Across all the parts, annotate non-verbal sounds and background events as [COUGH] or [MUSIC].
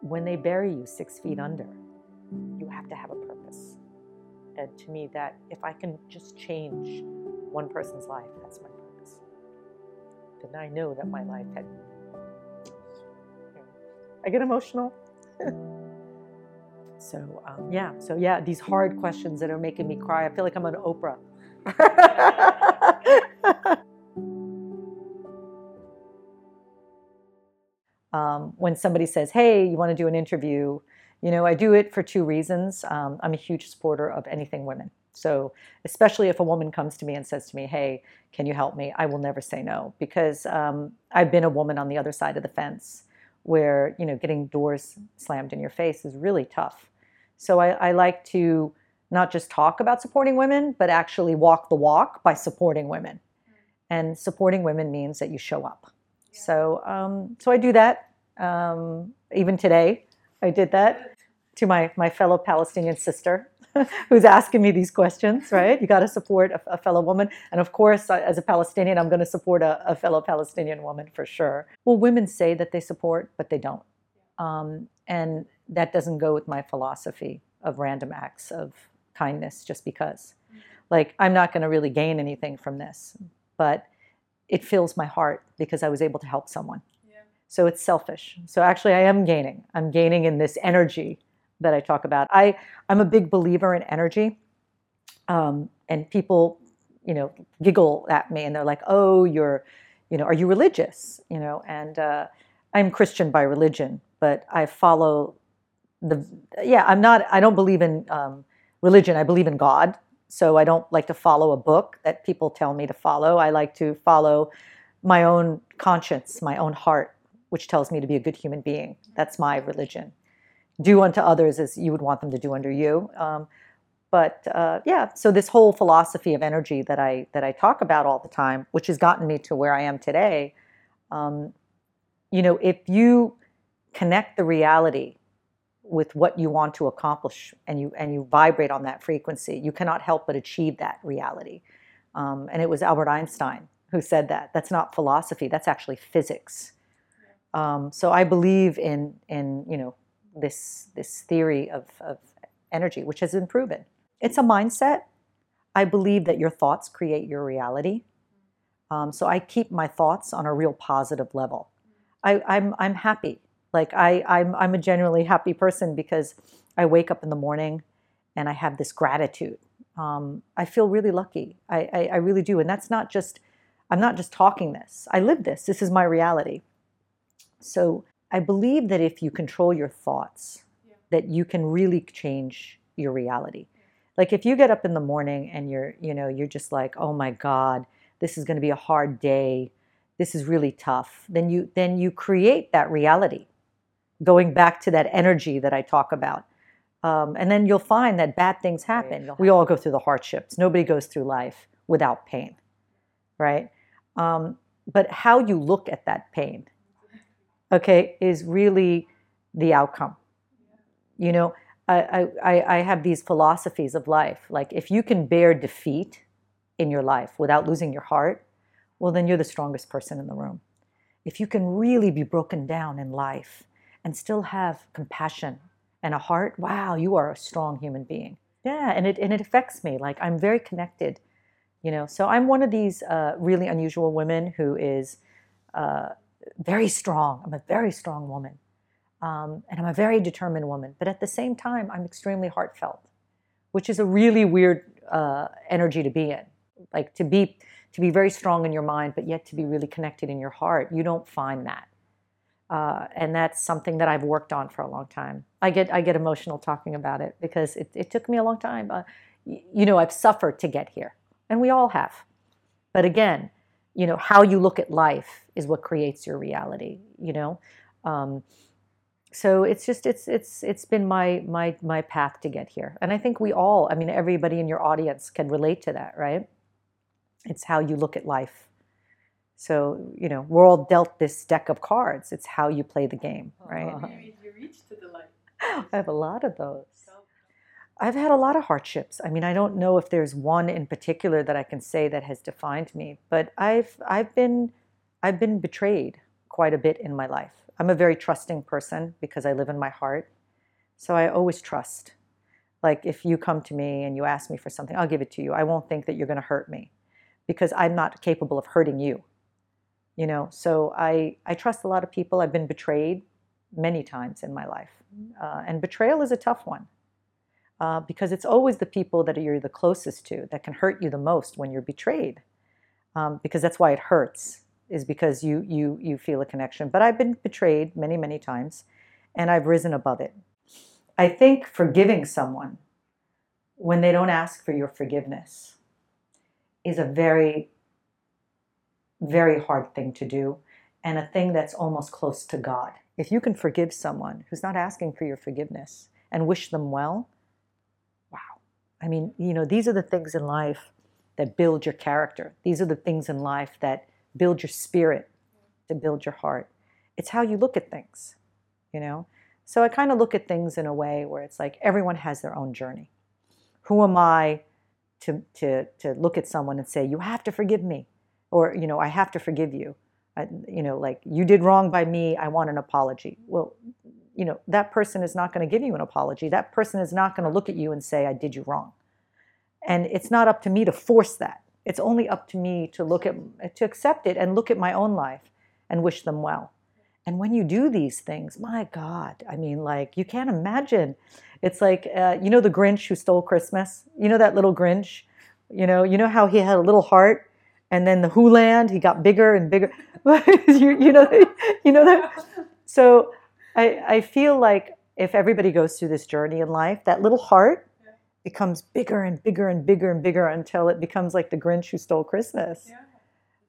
when they bury you six feet under, you have to have a purpose. And to me, that if I can just change one person's life, that's my purpose. Then I know that my life had. I get emotional. [LAUGHS] so um, yeah, so yeah, these hard questions that are making me cry. I feel like I'm on Oprah. [LAUGHS] when somebody says, "Hey, you want to do an interview?" You know, I do it for two reasons. Um, I'm a huge supporter of anything women. So, especially if a woman comes to me and says to me, "Hey, can you help me?" I will never say no because um, I've been a woman on the other side of the fence, where you know, getting doors slammed in your face is really tough. So, I, I like to not just talk about supporting women, but actually walk the walk by supporting women. And supporting women means that you show up. So, um, so I do that. Um, even today, I did that to my my fellow Palestinian sister, [LAUGHS] who's asking me these questions. Right? You got to support a, a, fellow woman, and of course, as a Palestinian, I'm going to support a, a, fellow Palestinian woman for sure. Well, women say that they support, but they don't, um, and that doesn't go with my philosophy of random acts of kindness just because. Like, I'm not going to really gain anything from this, but it fills my heart because I was able to help someone. So it's selfish. So actually, I am gaining. I'm gaining in this energy that I talk about. I, I'm a big believer in energy. Um, and people, you know, giggle at me and they're like, oh, you're, you know, are you religious? You know, and uh, I'm Christian by religion, but I follow the, yeah, I'm not, I don't believe in um, religion. I believe in God. So I don't like to follow a book that people tell me to follow. I like to follow my own conscience, my own heart, which tells me to be a good human being. That's my religion. Do unto others as you would want them to do unto you. Um, but uh, yeah, so this whole philosophy of energy that I that I talk about all the time, which has gotten me to where I am today, um, you know, if you connect the reality with what you want to accomplish and you and you vibrate on that frequency you cannot help but achieve that reality um, and it was albert einstein who said that that's not philosophy that's actually physics um, so i believe in in you know this this theory of, of energy which has been proven it's a mindset i believe that your thoughts create your reality um, so i keep my thoughts on a real positive level I, I'm, I'm happy like I, I'm, I'm a genuinely happy person because I wake up in the morning and I have this gratitude. Um, I feel really lucky. I, I, I really do. And that's not just, I'm not just talking this. I live this. This is my reality. So I believe that if you control your thoughts, yeah. that you can really change your reality. Like if you get up in the morning and you're, you know, you're just like, oh my God, this is going to be a hard day. This is really tough. Then you then you create that reality going back to that energy that I talk about. Um, and then you'll find that bad things happen. Right. We all go through the hardships. Nobody goes through life without pain, right? Um, but how you look at that pain, okay, is really the outcome. You know, I, I, I have these philosophies of life. Like, if you can bear defeat in your life without losing your heart, well, then you're the strongest person in the room. If you can really be broken down in life and still have compassion and a heart, wow, you are a strong human being. Yeah, and it and it affects me. Like I'm very connected, you know. So I'm one of these uh, really unusual women who is uh, very strong. I'm a very strong woman, um, and I'm a very determined woman. But at the same time, I'm extremely heartfelt, which is a really weird uh, energy to be in. Like to be to be very strong in your mind, but yet to be really connected in your heart. You don't find that. Uh, and that's something that I've worked on for a long time. I get I get emotional talking about it because it, it took me a long time. Uh, you know, I've suffered to get here, and we all have. But again, you know, how you look at life is what creates your reality. You know, um, so it's just it's it's it's been my my my path to get here, and I think we all. I mean, everybody in your audience can relate to that, right? It's how you look at life so, you know, we're all dealt this deck of cards. It's how you play the game, right? Uh-huh. [LAUGHS] You reach to the light. I have a lot of those. I've had a lot of hardships. I mean, I don't know if there's one in particular that I can say that has defined me, but I've I've been I've been betrayed quite a bit in my life. I'm a very trusting person because I live in my heart. So I always trust. Like if you come to me and you ask me for something, I'll give it to you. I won't think that you're going to hurt me because I'm not capable of hurting you. You know, so I I trust a lot of people. I've been betrayed many times in my life, uh, and betrayal is a tough one uh, because it's always the people that you're the closest to that can hurt you the most when you're betrayed, um, because that's why it hurts is because you you you feel a connection. But I've been betrayed many many times, and I've risen above it. I think forgiving someone when they don't ask for your forgiveness is a very very hard thing to do and a thing that's almost close to God. If you can forgive someone who's not asking for your forgiveness and wish them well. I mean, you know, these are the things in life that build your character. These are the things in life that build your spirit, to build your heart. It's how you look at things, you know? So I kind of look at things in a way where it's like everyone has their own journey. Who am I to, to, to look at someone and say, you have to forgive me? Or, you know, I have to forgive you. I, you know, like you did wrong by me, I want an apology. Well, you know, that person is not going to give you an apology. That person is not going to look at you and say, I did you wrong. And it's not up to me to force that. It's only up to me to look at, to accept it and look at my own life and wish them well. And when you do these things, my God, I mean, like, you can't imagine. It's like, uh, you know, the Grinch who stole Christmas? You know, that little Grinch? You know, you know how he had a little heart and then the Who he got bigger and bigger. [LAUGHS] you, you know, you know that. So I, I feel like if everybody goes through this journey in life, that little heart becomes bigger and bigger and bigger and bigger until it becomes like the Grinch who stole Christmas yeah.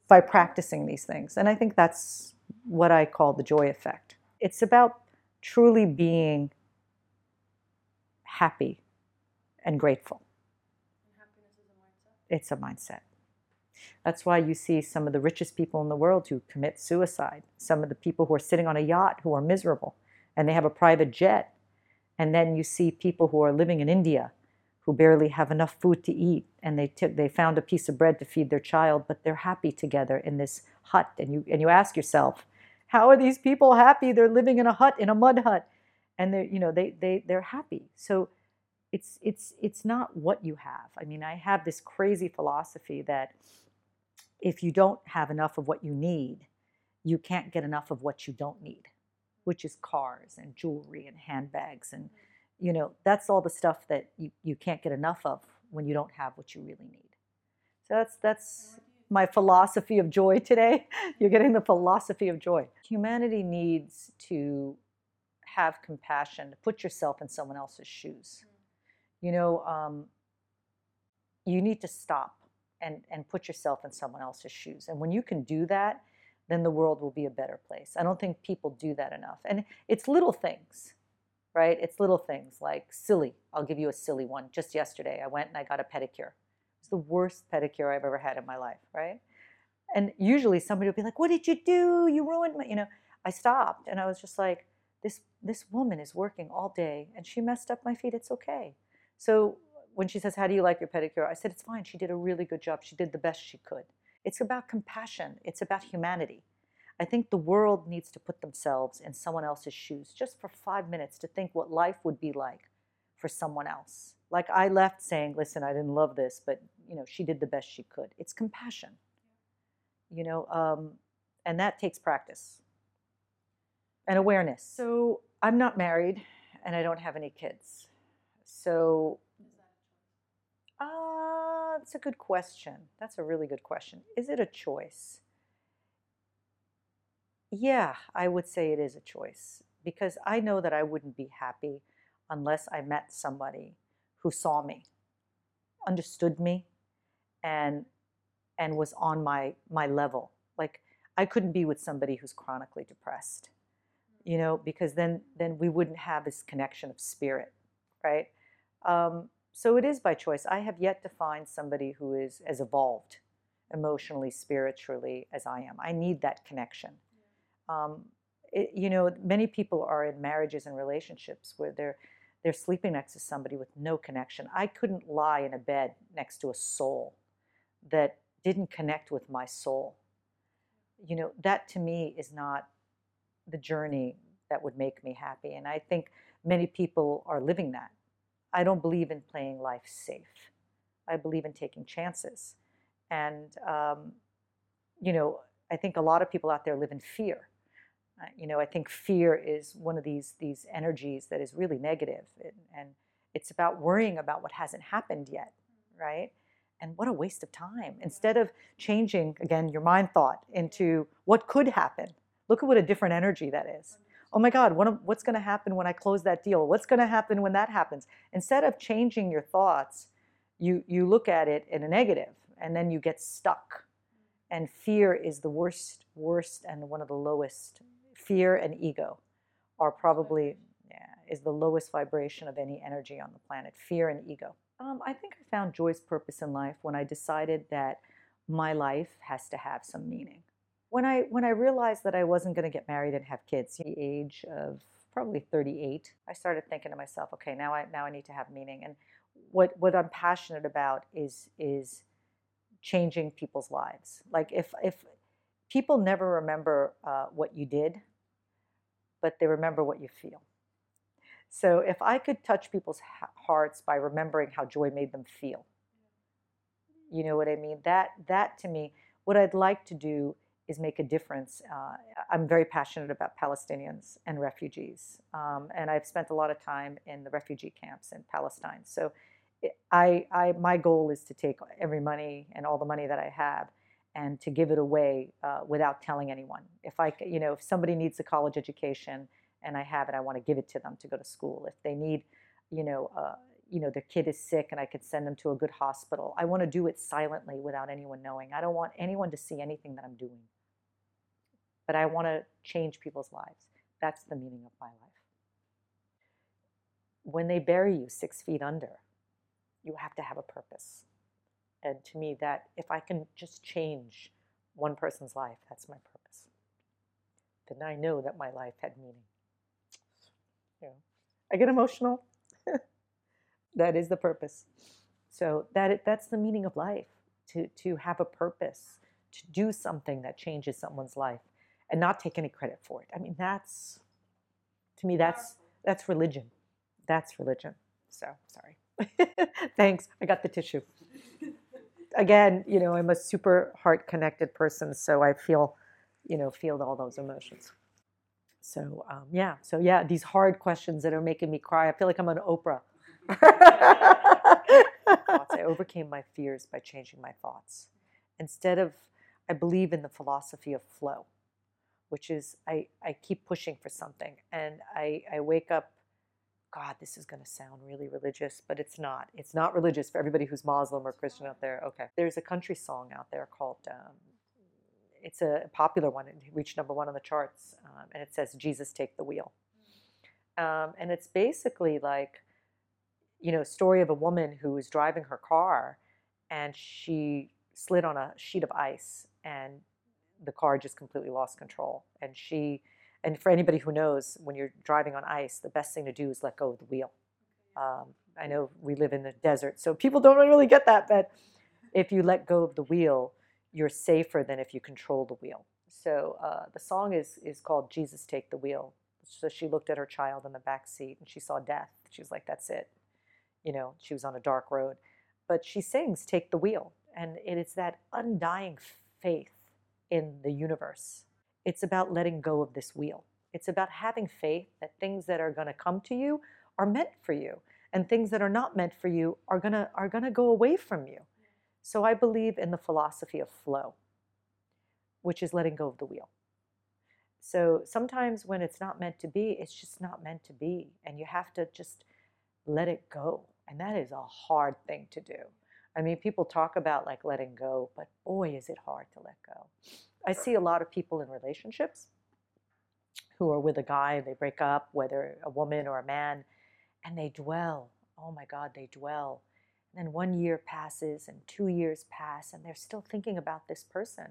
by practicing these things. And I think that's what I call the joy effect. It's about truly being happy and grateful. And it's a mindset. That's why you see some of the richest people in the world who commit suicide, some of the people who are sitting on a yacht who are miserable and they have a private jet. And then you see people who are living in India who barely have enough food to eat and they they found a piece of bread to feed their child but they're happy together in this hut. And you and you ask yourself how are these people happy? They're living in a hut in a mud hut. And they you know they they they're happy. So it's it's it's not what you have. I mean i have this crazy philosophy that if you don't have enough of what you need, you can't get enough of what you don't need, which is cars and jewelry and handbags. And, you know, that's all the stuff that you, you can't get enough of when you don't have what you really need. So that's, that's my philosophy of joy today. [LAUGHS] You're getting the philosophy of joy. Humanity needs to have compassion, to put yourself in someone else's shoes. You know, um, you need to stop and, and put yourself in someone else's shoes. And when you can do that, then the world will be a better place. I don't think people do that enough. And it's little things, right? It's little things like silly. I'll give you a silly one. Just yesterday, I went and I got a pedicure. It was the worst pedicure I've ever had in my life, right? And usually somebody will be like, What did you do? You ruined my, you know. I stopped and I was just like, this this woman is working all day and she messed up my feet. It's okay. So when she says, How do you like your pedicure? I said, It's fine. She did a really good job. She did the best she could. It's about compassion, it's about humanity. I think the world needs to put themselves in someone else's shoes just for five minutes to think what life would be like for someone else. Like I left saying, listen, I didn't love this, but you know, she did the best she could. It's compassion. You know, um, and that takes practice and awareness. So I'm not married and I don't have any kids. So uh, that's a good question. That's a really good question. Is it a choice? Yeah, I would say it is a choice because I know that I wouldn't be happy unless I met somebody who saw me, understood me, and and was on my my level. Like I couldn't be with somebody who's chronically depressed, you know, because then then we wouldn't have this connection of spirit, right? Um, so it is by choice. I have yet to find somebody who is as evolved emotionally, spiritually as I am. I need that connection. Um, it, you know, many people are in marriages and relationships where they're they're sleeping next to somebody with no connection. I couldn't lie in a bed next to a soul that didn't connect with my soul. You know, that to me is not the journey that would make me happy. And I think many people are living that. I don't believe in playing life safe. I believe in taking chances. And, um, you know, I think a lot of people out there live in fear. Uh, you know, I think fear is one of these these energies that is really negative, and, and it's about worrying about what hasn't happened yet, right? And what a waste of time. Instead of changing again your mind thought into what could happen, look at what a different energy that is. Oh my God, what, what's going to happen when I close that deal? What's going to happen when that happens? Instead of changing your thoughts, you you look at it in a negative, and then you get stuck. And fear is the worst, worst, and one of the lowest fear and ego are probably yeah, is the lowest vibration of any energy on the planet fear and ego um, i think i found joy's purpose in life when i decided that my life has to have some meaning when i when i realized that i wasn't going to get married and have kids the age of probably 38 i started thinking to myself okay now i now i need to have meaning and what what i'm passionate about is is changing people's lives like if if people never remember uh, what you did but they remember what you feel. So if I could touch people's hearts by remembering how joy made them feel, you know what I mean? That that to me, what I'd like to do is make a difference. Uh, I'm very passionate about Palestinians and refugees, um, and I've spent a lot of time in the refugee camps in Palestine. So, I, I my goal is to take every money and all the money that I have and to give it away uh, without telling anyone. If I, you know, if somebody needs a college education and I have it, I want to give it to them to go to school. If they need, you know, uh, you know, their kid is sick and I could send them to a good hospital. I want to do it silently without anyone knowing. I don't want anyone to see anything that I'm doing. But I want to change people's lives. That's the meaning of my life. When they bury you six feet under, you have to have a purpose. And to me, that if I can just change one person's life, that's my purpose. Then I know that my life had meaning. I get emotional. [LAUGHS] that is the purpose. So that that's the meaning of life to to have a purpose, to do something that changes someone's life, and not take any credit for it. I mean, that's to me that's that's religion. That's religion. So sorry. [LAUGHS] Thanks. I got the tissue again, you know, I'm a super heart connected person, so I feel, you know, feel all those emotions. So um, yeah, so yeah, these hard questions that are making me cry. I feel like I'm on Oprah. [LAUGHS] I overcame my fears by changing my thoughts. Instead of, I believe in the philosophy of flow, which is I, I keep pushing for something and I, I wake up God, this is going to sound really religious, but it's not. It's not religious for everybody who's Muslim or Christian out there. Okay. There's a country song out there called, um, it's a popular one. It reached number one on the charts. Um, and it says, Jesus, take the wheel. Um, and it's basically like, you know, story of a woman who was driving her car and she slid on a sheet of ice and the car just completely lost control. And she, and for anybody who knows, when you're driving on ice, the best thing to do is let go of the wheel. Um, I know we live in the desert, so people don't really get that, but if you let go of the wheel, you're safer than if you control the wheel. So uh, the song is is called "Jesus Take the Wheel." So she looked at her child in the back seat and she saw death. She was like, "That's it," you know. She was on a dark road, but she sings "Take the Wheel," and it is that undying faith in the universe it's about letting go of this wheel. It's about having faith that things that are going to come to you are meant for you and things that are not meant for you are going to are going to go away from you. So I believe in the philosophy of flow, which is letting go of the wheel. So sometimes when it's not meant to be, it's just not meant to be and you have to just let it go. And that is a hard thing to do. I mean, people talk about like letting go, but boy, is it hard to let go. I see a lot of people in relationships who are with a guy, and they break up, whether a woman or a man, and they dwell. Oh my God, they dwell. And then one year passes and two years pass, and they're still thinking about this person.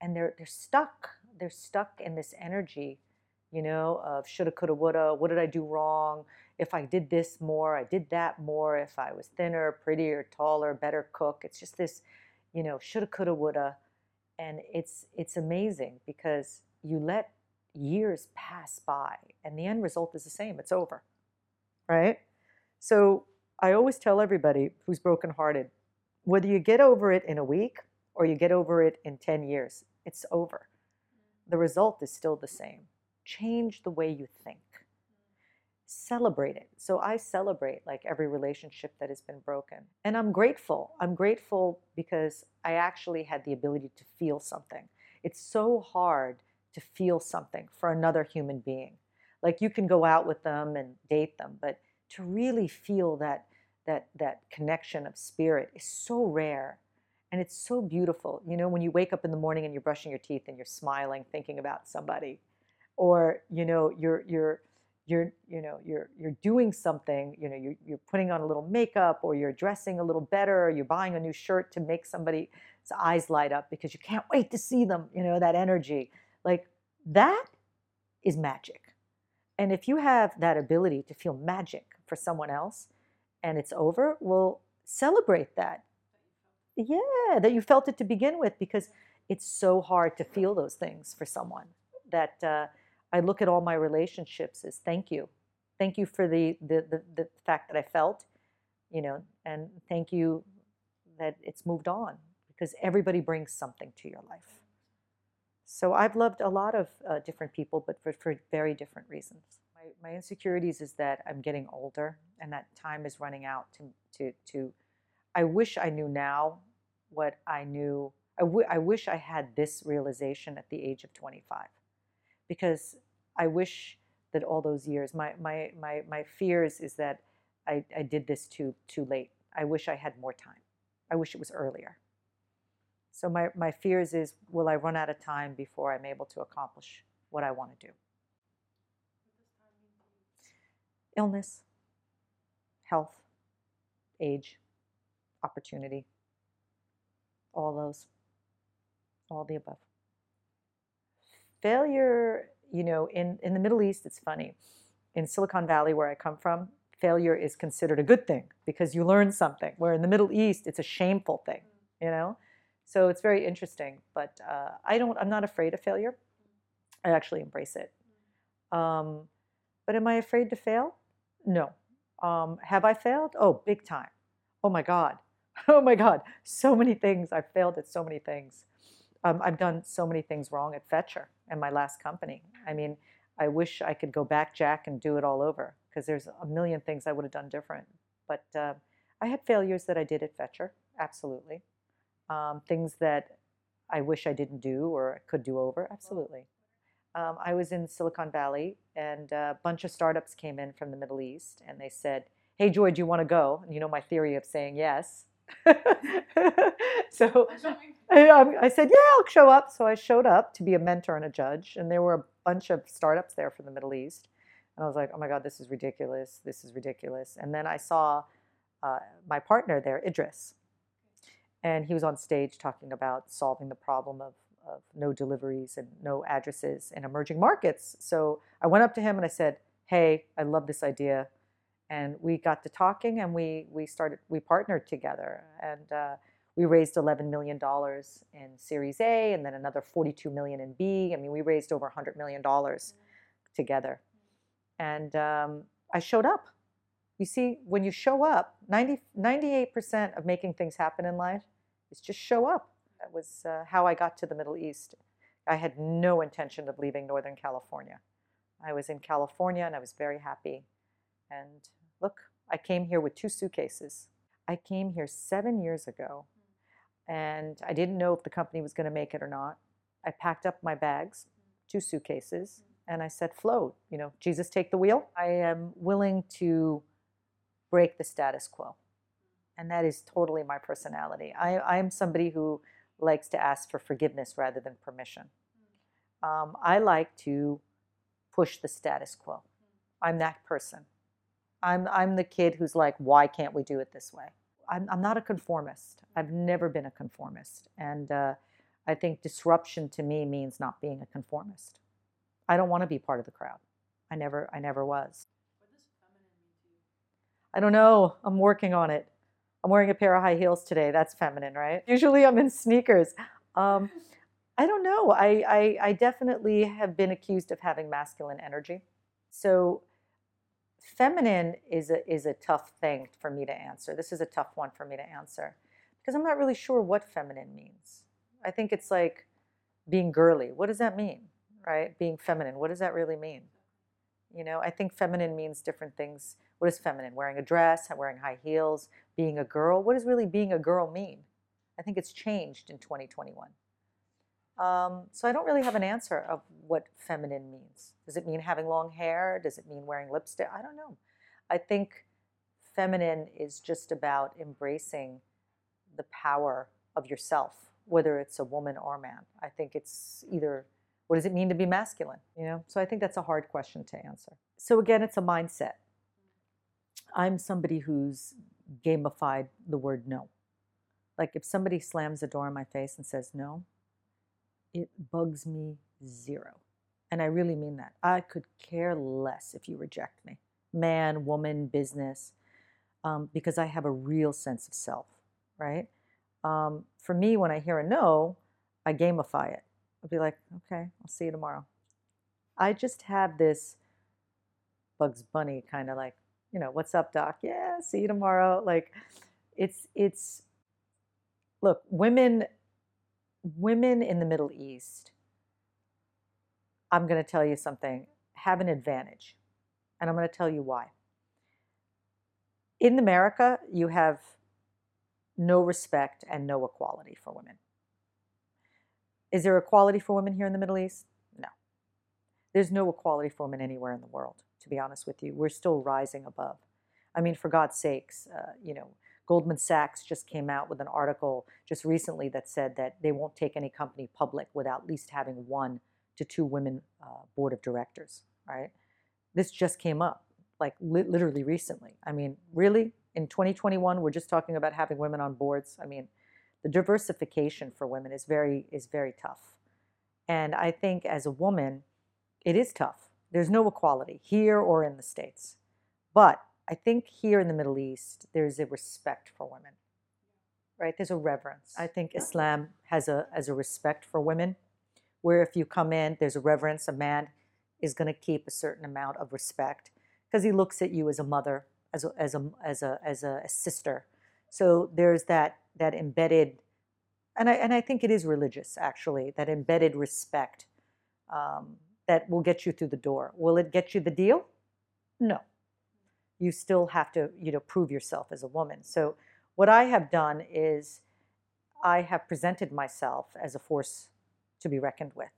And they're, they're stuck. They're stuck in this energy, you know, of shoulda, coulda, woulda. What did I do wrong? If I did this more, I did that more. If I was thinner, prettier, taller, better cook. It's just this, you know, shoulda, coulda, woulda and it's it's amazing because you let years pass by and the end result is the same it's over. Right? So I always tell everybody who's brokenhearted whether you get over it in a week or you get over it in 10 years, it's over. The result is still the same. Change the way you think. Celebrate it. So I celebrate like every relationship that has been broken. And I'm grateful. I'm grateful because I actually had the ability to feel something. It's so hard to feel something for another human being. Like you can go out with them and date them, but to really feel that that that connection of spirit is so rare and it's so beautiful you know when you wake up in the morning and you're brushing your teeth and you're smiling thinking about somebody or you know you're you're you're you know you're you're doing something you know you're, you're putting on a little makeup or you're dressing a little better or you're buying a new shirt to make somebody's eyes light up because you can't wait to see them you know that energy like that is magic and if you have that ability to feel magic for someone else and it's over, well, celebrate that. Yeah, that you felt it to begin with because it's so hard to feel those things for someone that uh, I look at all my relationships as thank you. Thank you for the, the, the, the fact that I felt, you know, and thank you that it's moved on because everybody brings something to your life. So I've loved a lot of uh, different people, but for, for very different reasons my, my insecurities is that I'm getting older and that time is running out to, to, to I wish I knew now what I knew. I, w- I wish I had this realization at the age of 25 because I wish that all those years, my, my, my, my fears is that I, I did this too, too late. I wish I had more time. I wish it was earlier. So my, my fears is, will I run out of time before I'm able to accomplish what I want to do? illness, health, age, opportunity, all those, all the above. Failure, you know, in, in the Middle East, it's funny. In Silicon Valley, where I come from, failure is considered a good thing because you learn something. Where in the Middle East, it's a shameful thing, you know? So it's very interesting. But uh, I don't, I'm not afraid of failure. I actually embrace it. Um, but am I afraid to fail? No. Um, have I failed? Oh, big time. Oh my God. [LAUGHS] Oh my God. So many things. I've failed at so many things. Um, I've done so many things wrong at Fetchr and my last company. I mean, I wish I could go back, Jack, and do it all over because there's a million things I would have done different. But uh, I had failures that I did at Fetchr, absolutely. Um, things that I wish I didn't do or could do over, absolutely um, I was in Silicon Valley, and a bunch of startups came in from the Middle East, and they said, "Hey, Joy, do you want to go?" And you know my theory of saying yes. [LAUGHS] so I, I, said, "Yeah, I'll show up." So I showed up to be a mentor and a judge, and there were a bunch of startups there from the Middle East, and I was like, "Oh my God, this is ridiculous! This is ridiculous!" And then I saw uh, my partner there, Idriss, and he was on stage talking about solving the problem of of no deliveries and no addresses in emerging markets. So I went up to him and I said, "Hey, I love this idea," and we got to talking and we we started we partnered together and uh, we raised 11 million dollars in Series A and then another 42 million in B. I mean, we raised over 100 million dollars together, and um, I showed up. You see, when you show up, 90, 98% of making things happen in life is just show up that was uh, how I got to the Middle East. I had no intention of leaving Northern California. I was in California and I was very happy. And look, I came here with two suitcases. I came here seven years ago and I didn't know if the company was going to make it or not. I packed up my bags, two suitcases, mm-hmm. and I said, float, you know, Jesus, take the wheel. I am willing to break the status quo. And that is totally my personality. I, I am somebody who likes to ask for forgiveness rather than permission. Mm-hmm. Um, I like to push the status quo. Mm-hmm. I'm that person. I'm, I'm the kid who's like, why can't we do it this way? I'm, I'm not a conformist. I've never been a conformist. And uh, I think disruption to me means not being a conformist. I don't want to be part of the crowd. I never, I never was. I don't know. I'm working on it. I'm wearing a pair of high heels today. That's feminine, right? Usually I'm in sneakers. Um, I don't know. I, I, I definitely have been accused of having masculine energy. So feminine is a, is a tough thing for me to answer. This is a tough one for me to answer because I'm not really sure what feminine means. I think it's like being girly. What does that mean? Right? Being feminine. What does that really mean? You know, I think feminine means different things. What is feminine? Wearing a dress, wearing high heels, being a girl. What does really being a girl mean? I think it's changed in 2021. Um, so I don't really have an answer of what feminine means. Does it mean having long hair? Does it mean wearing lipstick? I don't know. I think feminine is just about embracing the power of yourself, whether it's a woman or a man. I think it's either what does it mean to be masculine, you know? So I think that's a hard question to answer. So again, it's a mindset. I'm somebody who's gamified the word no. Like if somebody slams the door in my face and says no, it bugs me zero. And I really mean that. I could care less if you reject me, man, woman, business, um, because I have a real sense of self, right? Um, for me, when I hear a no, I gamify it. I'll be like, okay, I'll see you tomorrow. I just have this Bugs Bunny kind of like, you know, what's up, doc? Yeah, see you tomorrow. Like, it's it's look, women women in the Middle East, I'm going to tell you something, have an advantage. And I'm going to tell you why. In America, you have no respect and no equality for women. Is there equality for women here in the Middle East? No. There's no equality for women anywhere in the world, to be honest with you. We're still rising above. I mean, for God's sakes, uh, you know, Goldman Sachs just came out with an article just recently that said that they won't take any company public without at least having one to two women uh, board of directors, right? This just came up like li- literally recently. I mean, really? In 2021, we're just talking about having women on boards. I mean, the diversification for women is very is very tough. And I think as a woman, it is tough. There's no equality here or in the States. But I think here in the Middle East, there's a respect for women, right? There's a reverence. I think Islam has a, has a respect for women, where if you come in, there's a reverence. A man is going to keep a certain amount of respect because he looks at you as a mother, as a, as a, as a, as a, sister. So there's that, that embedded, and I, and I think it is religious actually, that embedded respect um, that will get you through the door. Will it get you the deal? No you still have to you know prove yourself as a woman. So what i have done is i have presented myself as a force to be reckoned with.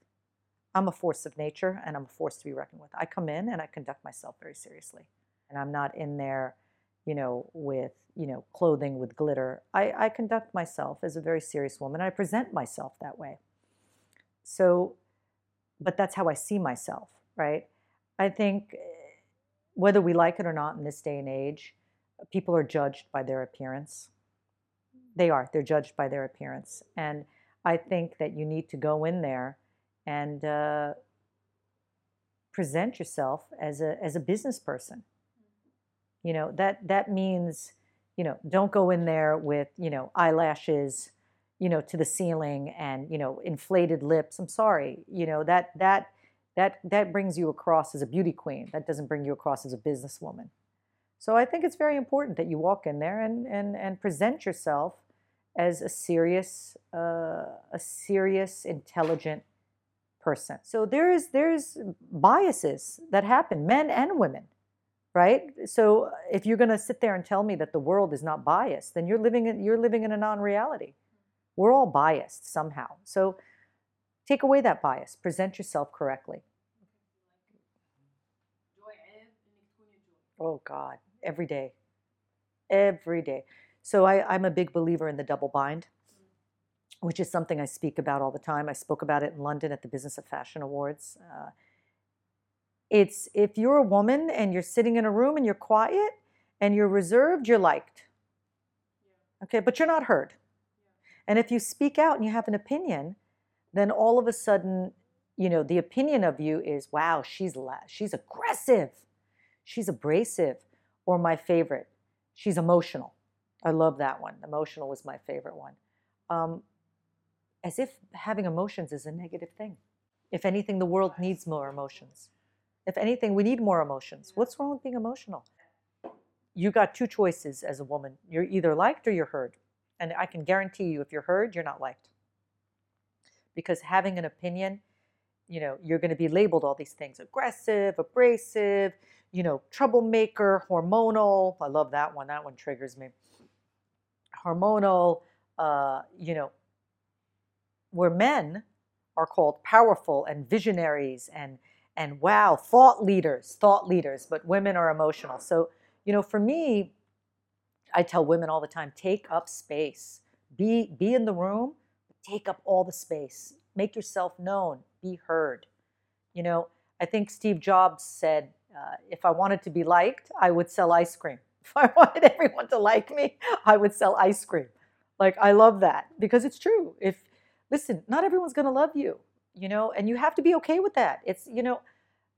I'm a force of nature and i'm a force to be reckoned with. I come in and i conduct myself very seriously. And i'm not in there you know with you know clothing with glitter. I, I conduct myself as a very serious woman. I present myself that way. So but that's how i see myself right? I think whether we like it or not in this day and age, people are judged by their appearance. They are. They're judged by their appearance. And I think that you need to go in there and uh, present yourself as a, as a business person. You know, that, that means, you know, don't go in there with, you know, eyelashes, you know, to the ceiling and, you know, inflated lips. I'm sorry. You know, that, that, that that brings you across as a beauty queen that doesn't bring you across as a businesswoman. So i think it's very important that you walk in there and and, and present yourself as a serious uh, a serious intelligent person. So there's there's biases that happen men and women right? So if you're going to sit there and tell me that the world is not biased then you're living in you're living in a non-reality. We're all biased somehow. So Take away that bias. Present yourself correctly. Oh, God. Every day. Every day. So I, I'm a big believer in the double bind, which is something I speak about all the time. I spoke about it in London at the Business of Fashion Awards. Uh, it's if you're a woman and you're sitting in a room and you're quiet and you're reserved, you're liked. Okay, but you're not heard. And if you speak out and you have an opinion, then all of a sudden, you know, the opinion of you is, wow, she's la- she's aggressive, she's abrasive, or my favorite, she's emotional. I love that one. Emotional was my favorite one. Um, as if having emotions is a negative thing. If anything, the world needs more emotions. If anything, we need more emotions. What's wrong with being emotional? You got two choices as a woman. You're either liked or you're heard. And I can guarantee you, if you're heard, you're not liked. Because having an opinion, you know, you're going to be labeled all these things aggressive, abrasive, you know, troublemaker, hormonal. I love that one. That one triggers me. Hormonal, uh, you know, where men are called powerful and visionaries and and wow, thought leaders, thought leaders, but women are emotional. So, you know, for me, I tell women all the time, take up space. Be be in the room, take up all the space. Make yourself known, be heard. You know, I think Steve Jobs said, uh, if I wanted to be liked, I would sell ice cream. [LAUGHS] If I wanted everyone to like me, I would sell ice cream. Like I love that because it's true. If listen, not everyone's going to love you, you know, and you have to be okay with that. It's, you know,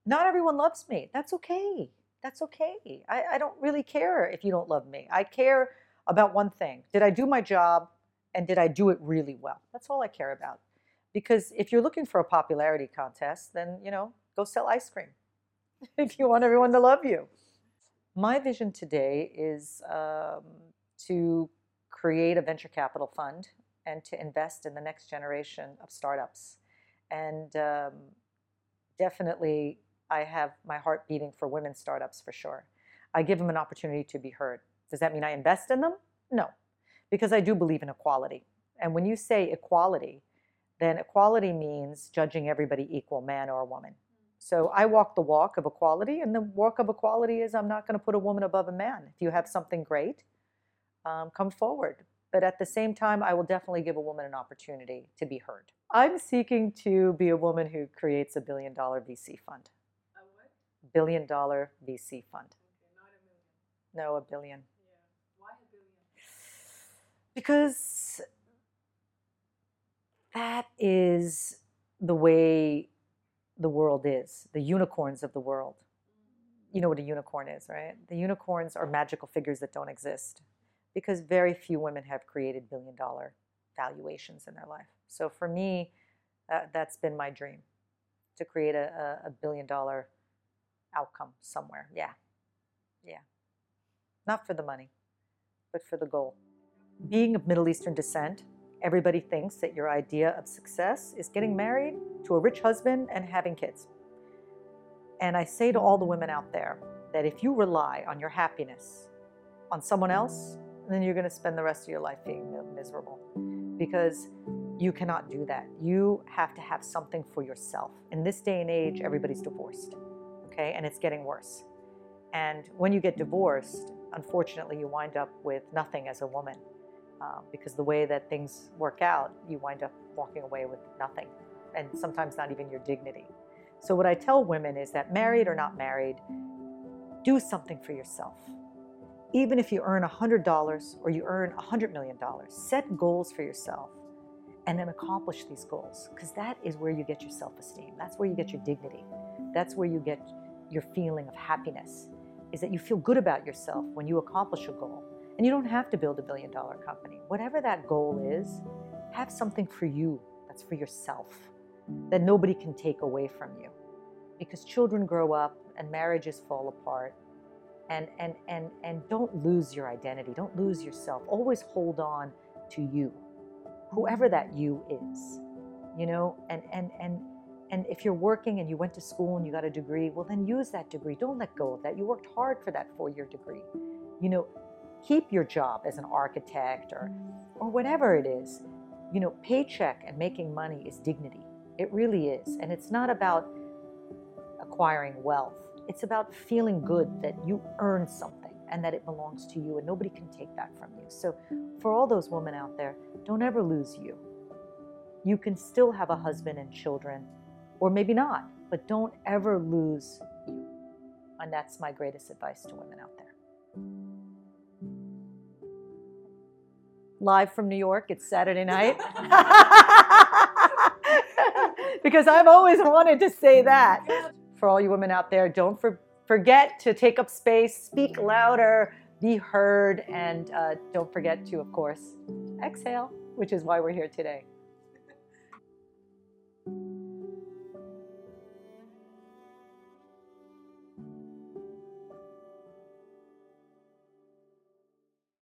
not everyone loves me. That's okay. That's okay. I, I don't really care if you don't love me. I care about one thing Did I do my job and did I do it really well? That's all I care about. Because if you're looking for a popularity contest, then, you know, go sell ice cream [LAUGHS] if you want everyone to love you. My vision today is um, to create a venture capital fund and to invest in the next generation of startups. And um, definitely, I have my heart beating for women startups for sure. I give them an opportunity to be heard. Does that mean I invest in them? No, because I do believe in equality. And when you say equality, then equality means judging everybody equal, man or woman. So I walk the walk of equality, and the walk of equality is I'm not going to put a woman above a man. If you have something great, um, come forward. But at the same time, I will definitely give a woman an opportunity to be heard. I'm seeking to be a woman who creates a billion dollar VC fund. A what? Billion dollar VC fund. Okay, not a million. No, a billion. Yeah. Why a billion? Because that is the way the world is, the unicorns of the world. You know what a unicorn is, right? The unicorns are magical figures that don't exist because very few women have created billion dollar valuations in their life. So for me, that, that's been my dream to create a, a billion dollar outcome somewhere. Yeah. Yeah. Not for the money, but for the goal. Being of Middle Eastern descent, everybody thinks that your idea of success is getting married to a rich husband and having kids. And I say to all the women out there that if you rely on your happiness on someone else, then you're going to spend the rest of your life being miserable because you cannot do that. You have to have something for yourself. In this day and age, everybody's divorced, okay? And it's getting worse. And when you get divorced, unfortunately, you wind up with nothing as a woman uh, because the way that things work out, you wind up walking away with nothing and sometimes not even your dignity. So, what I tell women is that married or not married, do something for yourself even if you earn $100 or you earn $100 million, set goals for yourself and then accomplish these goals because that is where you get your self esteem. That's where you get your dignity. That's where you get your feeling of happiness, is that you feel good about yourself when you accomplish a goal. And you don't have to build a billion dollar company. Whatever that goal is, have something for you that's for yourself that nobody can take away from you. Because children grow up and marriages fall apart. And and and and don't lose your identity. Don't lose yourself. Always hold on to you whoever that you is you know? And and and and if you're working and you went to school and you got a degree well then use that degree. Don't let go of that. You worked hard for that four year degree. You know keep your job as an architect or or whatever it is you know paycheck and making money is dignity it really is and it's not about acquiring wealth it's about feeling good that you earned something and that it belongs to you and nobody can take that from you. So, for all those women out there, don't ever lose you. You can still have a husband and children, or maybe not, but don't ever lose you. And that's my greatest advice to women out there. Live from New York, it's Saturday night. [LAUGHS] because I've always wanted to say that for all you women out there, don't for, forget to take up space, speak louder, be heard, and uh, don't forget to, of course, exhale, which is why we're here today.